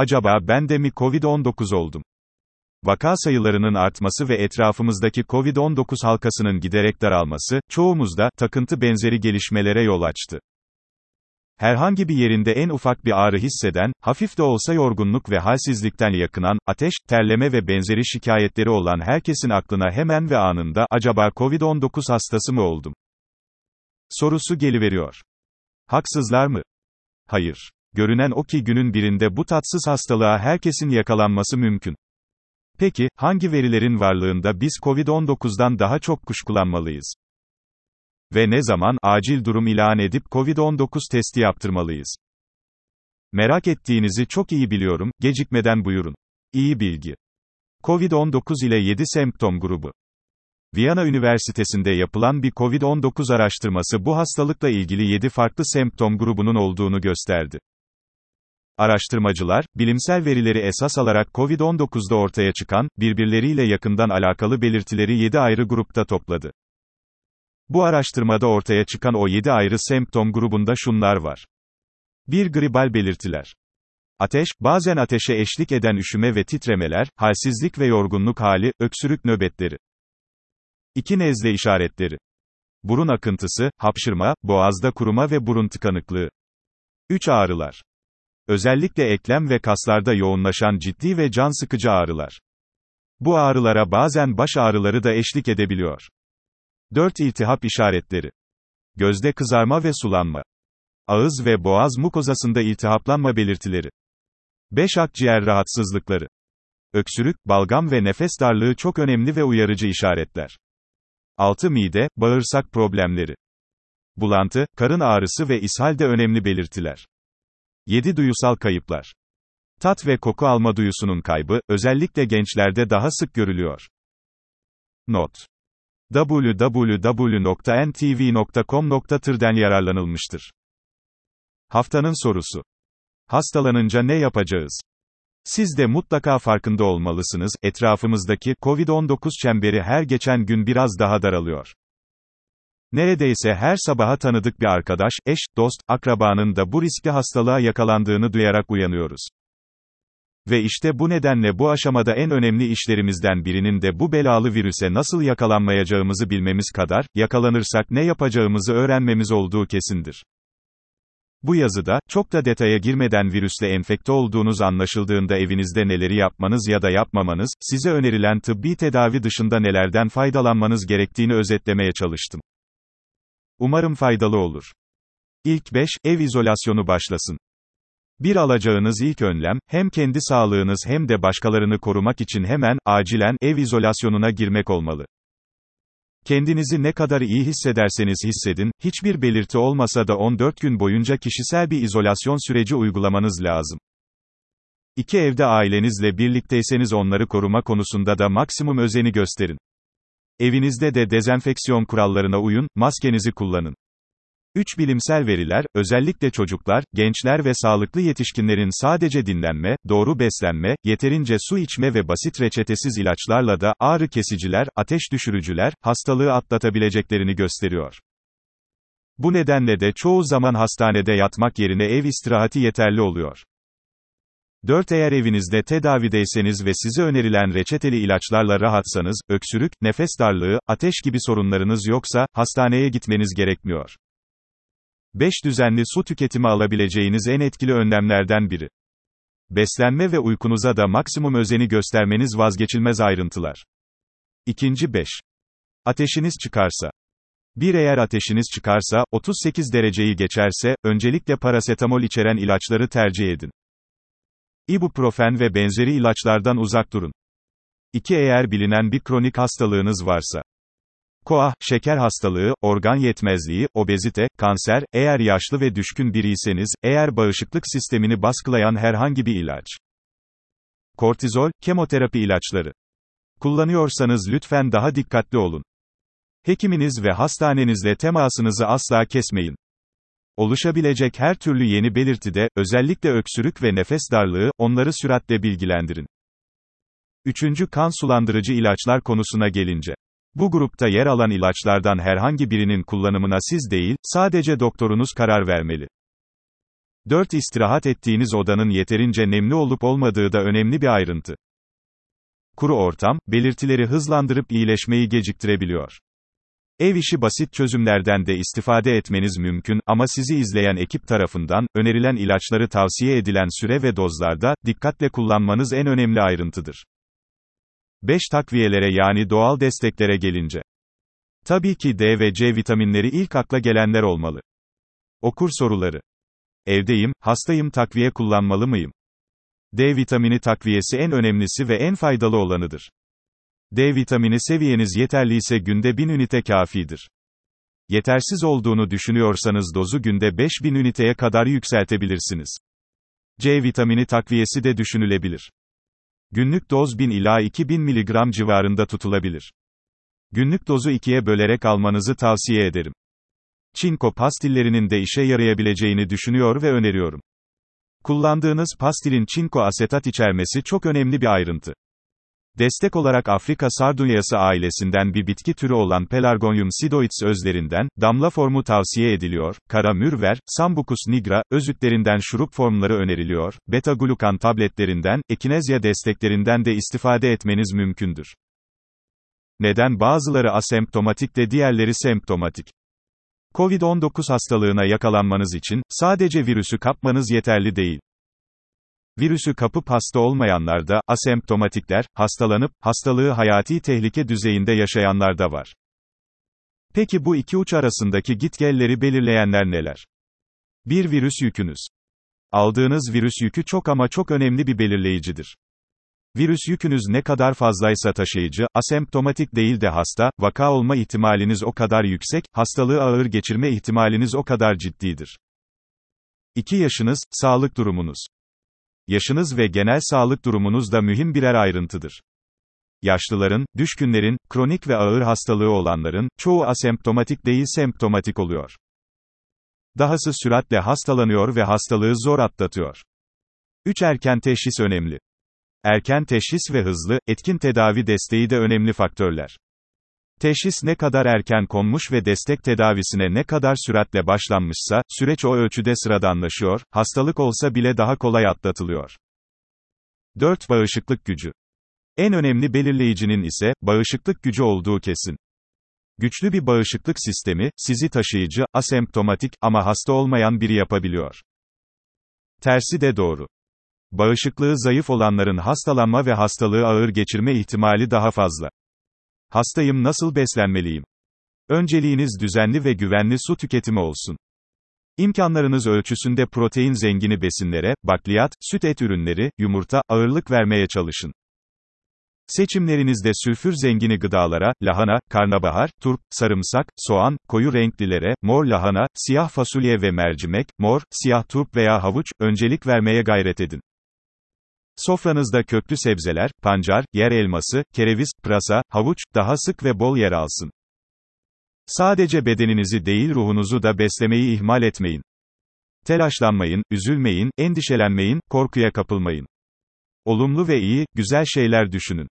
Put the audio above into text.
acaba ben de mi COVID-19 oldum? Vaka sayılarının artması ve etrafımızdaki COVID-19 halkasının giderek daralması, çoğumuzda, takıntı benzeri gelişmelere yol açtı. Herhangi bir yerinde en ufak bir ağrı hisseden, hafif de olsa yorgunluk ve halsizlikten yakınan, ateş, terleme ve benzeri şikayetleri olan herkesin aklına hemen ve anında, acaba COVID-19 hastası mı oldum? Sorusu geliveriyor. Haksızlar mı? Hayır. Görünen o ki günün birinde bu tatsız hastalığa herkesin yakalanması mümkün. Peki, hangi verilerin varlığında biz COVID-19'dan daha çok kuşkulanmalıyız? Ve ne zaman acil durum ilan edip COVID-19 testi yaptırmalıyız? Merak ettiğinizi çok iyi biliyorum, gecikmeden buyurun. İyi bilgi. COVID-19 ile 7 semptom grubu. Viyana Üniversitesi'nde yapılan bir COVID-19 araştırması bu hastalıkla ilgili 7 farklı semptom grubunun olduğunu gösterdi. Araştırmacılar, bilimsel verileri esas alarak COVID-19'da ortaya çıkan, birbirleriyle yakından alakalı belirtileri 7 ayrı grupta topladı. Bu araştırmada ortaya çıkan o 7 ayrı semptom grubunda şunlar var. 1. Gribal belirtiler. Ateş, bazen ateşe eşlik eden üşüme ve titremeler, halsizlik ve yorgunluk hali, öksürük nöbetleri. 2. Nezle işaretleri. Burun akıntısı, hapşırma, boğazda kuruma ve burun tıkanıklığı. 3. Ağrılar. Özellikle eklem ve kaslarda yoğunlaşan ciddi ve can sıkıcı ağrılar. Bu ağrılara bazen baş ağrıları da eşlik edebiliyor. 4. İltihap işaretleri. Gözde kızarma ve sulanma. Ağız ve boğaz mukozasında iltihaplanma belirtileri. 5. Akciğer rahatsızlıkları. Öksürük, balgam ve nefes darlığı çok önemli ve uyarıcı işaretler. 6. Mide, bağırsak problemleri. Bulantı, karın ağrısı ve ishal de önemli belirtiler. 7. Duyusal kayıplar. Tat ve koku alma duyusunun kaybı, özellikle gençlerde daha sık görülüyor. Not. www.ntv.com.tr'den yararlanılmıştır. Haftanın sorusu. Hastalanınca ne yapacağız? Siz de mutlaka farkında olmalısınız, etrafımızdaki COVID-19 çemberi her geçen gün biraz daha daralıyor. Neredeyse her sabaha tanıdık bir arkadaş, eş, dost, akrabanın da bu riskli hastalığa yakalandığını duyarak uyanıyoruz. Ve işte bu nedenle bu aşamada en önemli işlerimizden birinin de bu belalı virüse nasıl yakalanmayacağımızı bilmemiz kadar, yakalanırsak ne yapacağımızı öğrenmemiz olduğu kesindir. Bu yazıda, çok da detaya girmeden virüsle enfekte olduğunuz anlaşıldığında evinizde neleri yapmanız ya da yapmamanız, size önerilen tıbbi tedavi dışında nelerden faydalanmanız gerektiğini özetlemeye çalıştım. Umarım faydalı olur. İlk 5, ev izolasyonu başlasın. Bir alacağınız ilk önlem, hem kendi sağlığınız hem de başkalarını korumak için hemen, acilen, ev izolasyonuna girmek olmalı. Kendinizi ne kadar iyi hissederseniz hissedin, hiçbir belirti olmasa da 14 gün boyunca kişisel bir izolasyon süreci uygulamanız lazım. İki evde ailenizle birlikteyseniz onları koruma konusunda da maksimum özeni gösterin. Evinizde de dezenfeksiyon kurallarına uyun, maskenizi kullanın. 3 bilimsel veriler, özellikle çocuklar, gençler ve sağlıklı yetişkinlerin sadece dinlenme, doğru beslenme, yeterince su içme ve basit reçetesiz ilaçlarla da ağrı kesiciler, ateş düşürücüler, hastalığı atlatabileceklerini gösteriyor. Bu nedenle de çoğu zaman hastanede yatmak yerine ev istirahati yeterli oluyor. 4. Eğer evinizde tedavideyseniz ve size önerilen reçeteli ilaçlarla rahatsanız, öksürük, nefes darlığı, ateş gibi sorunlarınız yoksa, hastaneye gitmeniz gerekmiyor. 5. Düzenli su tüketimi alabileceğiniz en etkili önlemlerden biri. Beslenme ve uykunuza da maksimum özeni göstermeniz vazgeçilmez ayrıntılar. İkinci 5. Ateşiniz çıkarsa. Bir eğer ateşiniz çıkarsa, 38 dereceyi geçerse, öncelikle parasetamol içeren ilaçları tercih edin. İbuprofen ve benzeri ilaçlardan uzak durun. 2. Eğer bilinen bir kronik hastalığınız varsa. Koa, şeker hastalığı, organ yetmezliği, obezite, kanser, eğer yaşlı ve düşkün biriyseniz, eğer bağışıklık sistemini baskılayan herhangi bir ilaç. Kortizol, kemoterapi ilaçları. Kullanıyorsanız lütfen daha dikkatli olun. Hekiminiz ve hastanenizle temasınızı asla kesmeyin. Oluşabilecek her türlü yeni belirtide, özellikle öksürük ve nefes darlığı, onları süratle bilgilendirin. Üçüncü kan sulandırıcı ilaçlar konusuna gelince. Bu grupta yer alan ilaçlardan herhangi birinin kullanımına siz değil, sadece doktorunuz karar vermeli. 4. İstirahat ettiğiniz odanın yeterince nemli olup olmadığı da önemli bir ayrıntı. Kuru ortam, belirtileri hızlandırıp iyileşmeyi geciktirebiliyor. Ev işi basit çözümlerden de istifade etmeniz mümkün ama sizi izleyen ekip tarafından önerilen ilaçları tavsiye edilen süre ve dozlarda dikkatle kullanmanız en önemli ayrıntıdır. 5 takviyelere yani doğal desteklere gelince. Tabii ki D ve C vitaminleri ilk akla gelenler olmalı. Okur soruları. Evdeyim, hastayım takviye kullanmalı mıyım? D vitamini takviyesi en önemlisi ve en faydalı olanıdır. D vitamini seviyeniz yeterliyse günde 1000 ünite kafidir. Yetersiz olduğunu düşünüyorsanız dozu günde 5000 üniteye kadar yükseltebilirsiniz. C vitamini takviyesi de düşünülebilir. Günlük doz 1000 ila 2000 mg civarında tutulabilir. Günlük dozu ikiye bölerek almanızı tavsiye ederim. Çinko pastillerinin de işe yarayabileceğini düşünüyor ve öneriyorum. Kullandığınız pastilin çinko asetat içermesi çok önemli bir ayrıntı. Destek olarak Afrika sardunyası ailesinden bir bitki türü olan Pelargonium sidoides özlerinden, damla formu tavsiye ediliyor, kara mürver, Sambucus nigra, özütlerinden şurup formları öneriliyor, beta-glukan tabletlerinden, ekinezya desteklerinden de istifade etmeniz mümkündür. Neden bazıları asemptomatik de diğerleri semptomatik? Covid-19 hastalığına yakalanmanız için, sadece virüsü kapmanız yeterli değil. Virüsü kapıp hasta olmayanlar da, asemptomatikler, hastalanıp, hastalığı hayati tehlike düzeyinde yaşayanlar da var. Peki bu iki uç arasındaki gitgelleri belirleyenler neler? Bir virüs yükünüz. Aldığınız virüs yükü çok ama çok önemli bir belirleyicidir. Virüs yükünüz ne kadar fazlaysa taşıyıcı, asemptomatik değil de hasta, vaka olma ihtimaliniz o kadar yüksek, hastalığı ağır geçirme ihtimaliniz o kadar ciddidir. 2 yaşınız, sağlık durumunuz. Yaşınız ve genel sağlık durumunuz da mühim birer ayrıntıdır. Yaşlıların, düşkünlerin, kronik ve ağır hastalığı olanların, çoğu asemptomatik değil semptomatik oluyor. Dahası süratle hastalanıyor ve hastalığı zor atlatıyor. 3. Erken teşhis önemli. Erken teşhis ve hızlı, etkin tedavi desteği de önemli faktörler. Teşhis ne kadar erken konmuş ve destek tedavisine ne kadar süratle başlanmışsa, süreç o ölçüde sıradanlaşıyor, hastalık olsa bile daha kolay atlatılıyor. 4. Bağışıklık gücü. En önemli belirleyicinin ise, bağışıklık gücü olduğu kesin. Güçlü bir bağışıklık sistemi, sizi taşıyıcı, asemptomatik ama hasta olmayan biri yapabiliyor. Tersi de doğru. Bağışıklığı zayıf olanların hastalanma ve hastalığı ağır geçirme ihtimali daha fazla. Hastayım nasıl beslenmeliyim? Önceliğiniz düzenli ve güvenli su tüketimi olsun. İmkanlarınız ölçüsünde protein zengini besinlere, bakliyat, süt et ürünleri, yumurta, ağırlık vermeye çalışın. Seçimlerinizde sülfür zengini gıdalara, lahana, karnabahar, turp, sarımsak, soğan, koyu renklilere, mor lahana, siyah fasulye ve mercimek, mor, siyah turp veya havuç, öncelik vermeye gayret edin. Sofranızda köklü sebzeler, pancar, yer elması, kereviz, pırasa, havuç, daha sık ve bol yer alsın. Sadece bedeninizi değil ruhunuzu da beslemeyi ihmal etmeyin. Telaşlanmayın, üzülmeyin, endişelenmeyin, korkuya kapılmayın. Olumlu ve iyi, güzel şeyler düşünün.